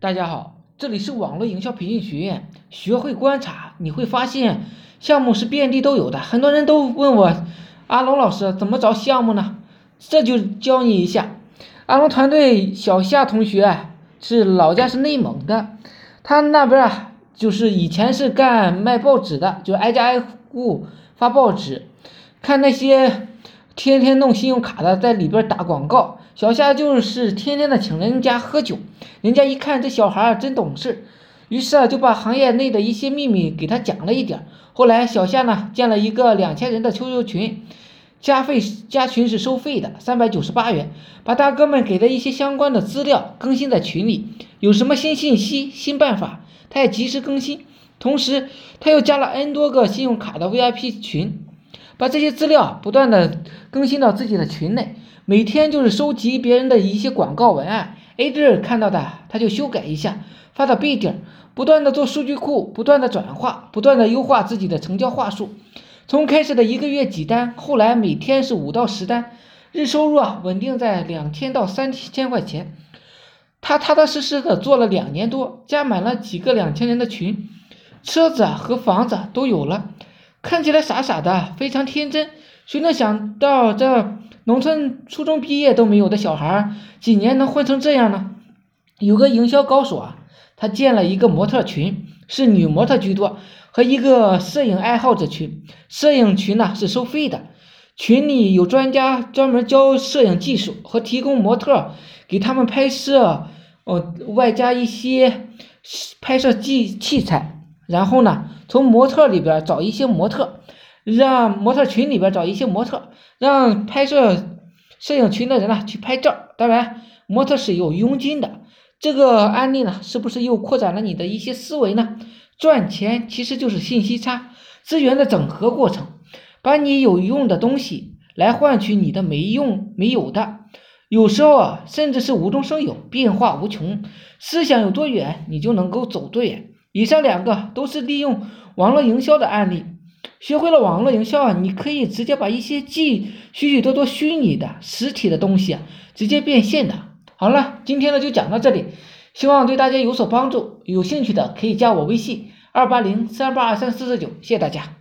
大家好，这里是网络营销培训学院。学会观察，你会发现项目是遍地都有的。很多人都问我，阿龙老师怎么找项目呢？这就教你一下。阿龙团队小夏同学是老家是内蒙的，他那边啊就是以前是干卖报纸的，就挨家挨户发报纸，看那些天天弄信用卡的在里边打广告。小夏就是天天的请人家喝酒，人家一看这小孩儿真懂事，于是啊就把行业内的一些秘密给他讲了一点。后来小夏呢建了一个两千人的 QQ 群，加费加群是收费的，三百九十八元，把大哥们给的一些相关的资料更新在群里，有什么新信息、新办法，他也及时更新。同时他又加了 N 多个信用卡的 VIP 群，把这些资料不断的更新到自己的群内。每天就是收集别人的一些广告文案，A 字看到的他就修改一下，发到 B 点，不断的做数据库，不断的转化，不断的优化自己的成交话术。从开始的一个月几单，后来每天是五到十单，日收入啊稳定在两千到三千块钱。他踏踏实实的做了两年多，加满了几个两千人的群，车子和房子都有了，看起来傻傻的，非常天真。谁能想到这？农村初中毕业都没有的小孩，几年能混成这样呢？有个营销高手啊，他建了一个模特群，是女模特居多，和一个摄影爱好者群。摄影群呢是收费的，群里有专家专门教摄影技术和提供模特给他们拍摄，哦，外加一些拍摄器器材。然后呢，从模特里边找一些模特。让模特群里边找一些模特，让拍摄摄影群的人呢去拍照。当然，模特是有佣金的。这个案例呢，是不是又扩展了你的一些思维呢？赚钱其实就是信息差、资源的整合过程，把你有用的东西来换取你的没用没有的。有时候啊，甚至是无中生有，变化无穷。思想有多远，你就能够走多远。以上两个都是利用网络营销的案例。学会了网络营销啊，你可以直接把一些既许许多多虚拟的实体的东西啊，直接变现的。好了，今天呢就讲到这里，希望对大家有所帮助。有兴趣的可以加我微信二八零三八二三四四九，谢谢大家。